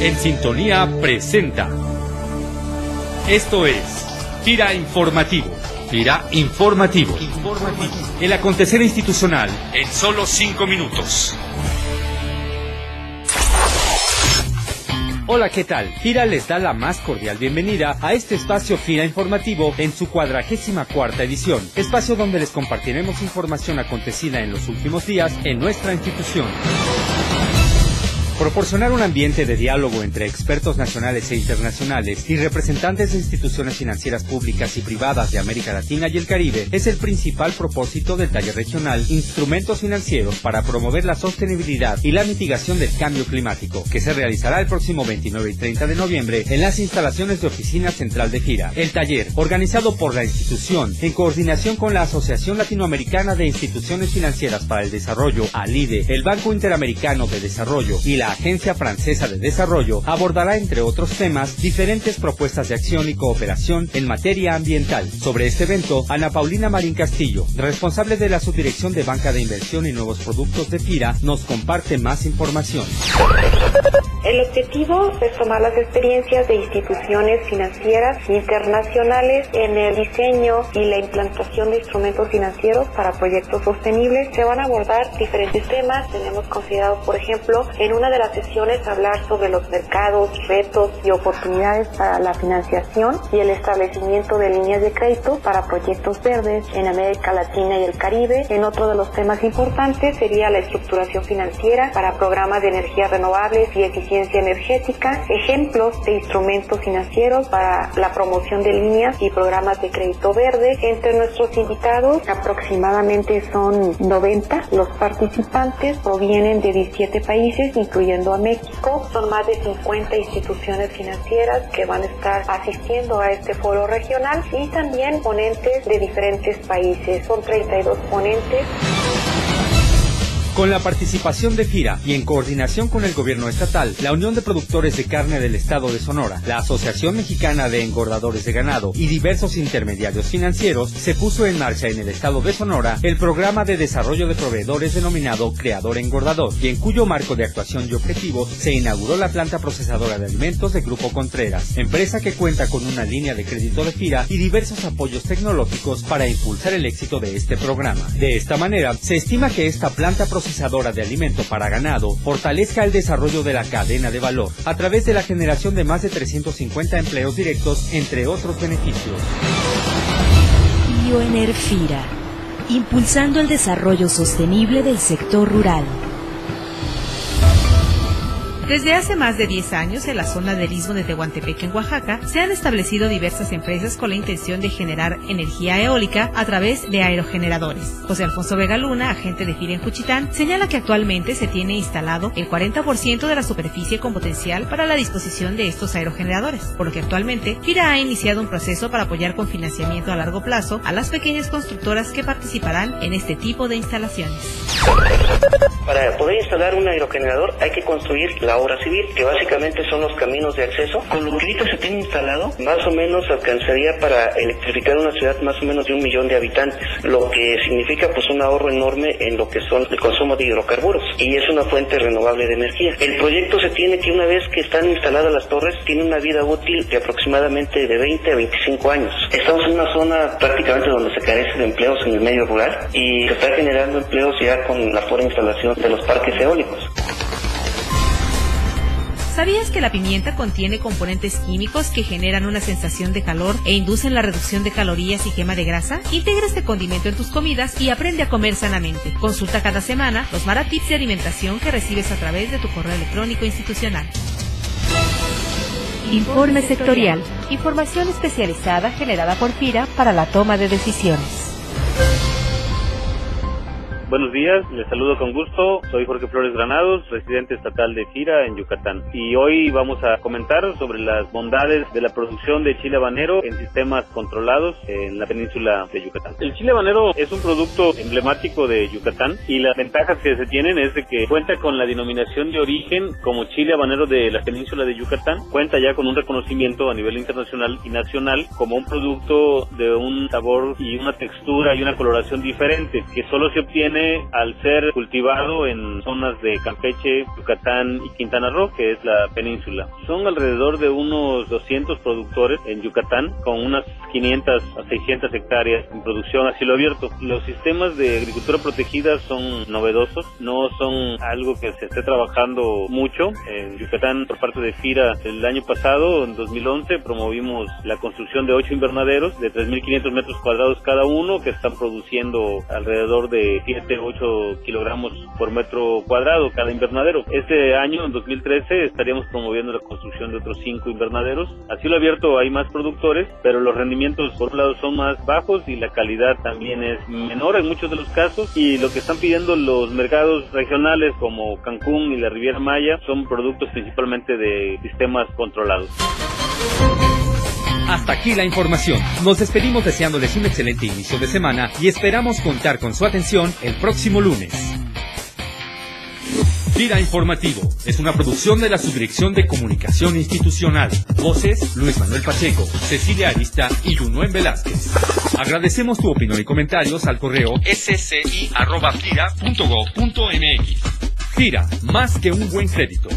En Sintonía presenta. Esto es Tira Informativo. Tira Informativo. El acontecer institucional en solo cinco minutos. Hola, ¿qué tal? FIRA les da la más cordial bienvenida a este espacio FIRA informativo en su cuadragésima cuarta edición, espacio donde les compartiremos información acontecida en los últimos días en nuestra institución. Proporcionar un ambiente de diálogo entre expertos nacionales e internacionales y representantes de instituciones financieras públicas y privadas de América Latina y el Caribe es el principal propósito del taller regional Instrumentos Financieros para promover la sostenibilidad y la mitigación del cambio climático, que se realizará el próximo 29 y 30 de noviembre en las instalaciones de Oficina Central de Gira. El taller, organizado por la institución en coordinación con la Asociación Latinoamericana de Instituciones Financieras para el Desarrollo, ALIDE, el Banco Interamericano de Desarrollo y la Agencia Francesa de Desarrollo abordará, entre otros temas, diferentes propuestas de acción y cooperación en materia ambiental. Sobre este evento, Ana Paulina Marín Castillo, responsable de la Subdirección de Banca de Inversión y Nuevos Productos de FIRA, nos comparte más información. El objetivo es tomar las experiencias de instituciones financieras internacionales en el diseño y la implantación de instrumentos financieros para proyectos sostenibles. Se van a abordar diferentes temas. Tenemos considerado, por ejemplo, en una de las sesiones hablar sobre los mercados, retos y oportunidades para la financiación y el establecimiento de líneas de crédito para proyectos verdes en América Latina y el Caribe. En otro de los temas importantes sería la estructuración financiera para programas de energía renovables y eficiencia energética, ejemplos de instrumentos financieros para la promoción de líneas y programas de crédito verde. Entre nuestros invitados aproximadamente son 90. Los participantes provienen de 17 países, incluyendo a México. Son más de 50 instituciones financieras que van a estar asistiendo a este foro regional y también ponentes de diferentes países. Son 32 ponentes. Con la participación de FIRA y en coordinación con el gobierno estatal, la Unión de Productores de Carne del Estado de Sonora, la Asociación Mexicana de Engordadores de Ganado y diversos intermediarios financieros, se puso en marcha en el estado de Sonora el programa de desarrollo de proveedores denominado Creador Engordador, y en cuyo marco de actuación y objetivos se inauguró la planta procesadora de alimentos de Grupo Contreras, empresa que cuenta con una línea de crédito de FIRA y diversos apoyos tecnológicos para impulsar el éxito de este programa. De esta manera, se estima que esta planta procesadora procesadora de alimento para ganado fortalezca el desarrollo de la cadena de valor a través de la generación de más de 350 empleos directos, entre otros beneficios. Bioenerfira, impulsando el desarrollo sostenible del sector rural. Desde hace más de 10 años, en la zona del istmo de Tehuantepec, en Oaxaca, se han establecido diversas empresas con la intención de generar energía eólica a través de aerogeneradores. José Alfonso Vega Luna, agente de FIRA en Juchitán, señala que actualmente se tiene instalado el 40% de la superficie con potencial para la disposición de estos aerogeneradores, por lo que actualmente FIRA ha iniciado un proceso para apoyar con financiamiento a largo plazo a las pequeñas constructoras que participarán en este tipo de instalaciones. Para poder instalar un aerogenerador hay que construir la obra civil, que básicamente son los caminos de acceso. Con lo que ahorita se tiene instalado, más o menos alcanzaría para electrificar una ciudad más o menos de un millón de habitantes, lo que significa pues un ahorro enorme en lo que son el consumo de hidrocarburos y es una fuente renovable de energía. El proyecto se tiene que una vez que están instaladas las torres, tiene una vida útil de aproximadamente de 20 a 25 años. Estamos en una zona prácticamente donde se carece de empleos en el medio rural y se está generando empleos ya con la pura instalación de los parques eólicos. ¿Sabías que la pimienta contiene componentes químicos que generan una sensación de calor e inducen la reducción de calorías y quema de grasa? Integra este condimento en tus comidas y aprende a comer sanamente. Consulta cada semana los maratips de alimentación que recibes a través de tu correo electrónico institucional. Informe sectorial. Información especializada generada por FIRA para la toma de decisiones. Buenos días, les saludo con gusto. Soy Jorge Flores Granados, residente estatal de Gira en Yucatán. Y hoy vamos a comentar sobre las bondades de la producción de chile habanero en sistemas controlados en la península de Yucatán. El chile habanero es un producto emblemático de Yucatán y las ventajas que se tienen es de que cuenta con la denominación de origen como chile habanero de la península de Yucatán. Cuenta ya con un reconocimiento a nivel internacional y nacional como un producto de un sabor y una textura y una coloración diferente que solo se obtiene al ser cultivado en zonas de Campeche, Yucatán y Quintana Roo, que es la península. Son alrededor de unos 200 productores en Yucatán, con unas 500 a 600 hectáreas en producción a cielo abierto. Los sistemas de agricultura protegida son novedosos, no son algo que se esté trabajando mucho. En Yucatán, por parte de FIRA, el año pasado, en 2011, promovimos la construcción de ocho invernaderos de 3.500 metros cuadrados cada uno, que están produciendo alrededor de 7, 8 kilogramos por metro cuadrado cada invernadero. Este año, en 2013, estaríamos promoviendo la construcción de otros cinco invernaderos. A cielo abierto hay más productores, pero los rendimientos por un lado son más bajos y la calidad también es menor en muchos de los casos y lo que están pidiendo los mercados regionales como Cancún y la Riviera Maya son productos principalmente de sistemas controlados. Hasta aquí la información. Nos despedimos deseándoles un excelente inicio de semana y esperamos contar con su atención el próximo lunes. Gira Informativo es una producción de la Subdirección de Comunicación Institucional. Voces Luis Manuel Pacheco, Cecilia Arista y Junuen Velázquez. Agradecemos tu opinión y comentarios al correo sci.gira.gov.mx. Gira, más que un buen crédito.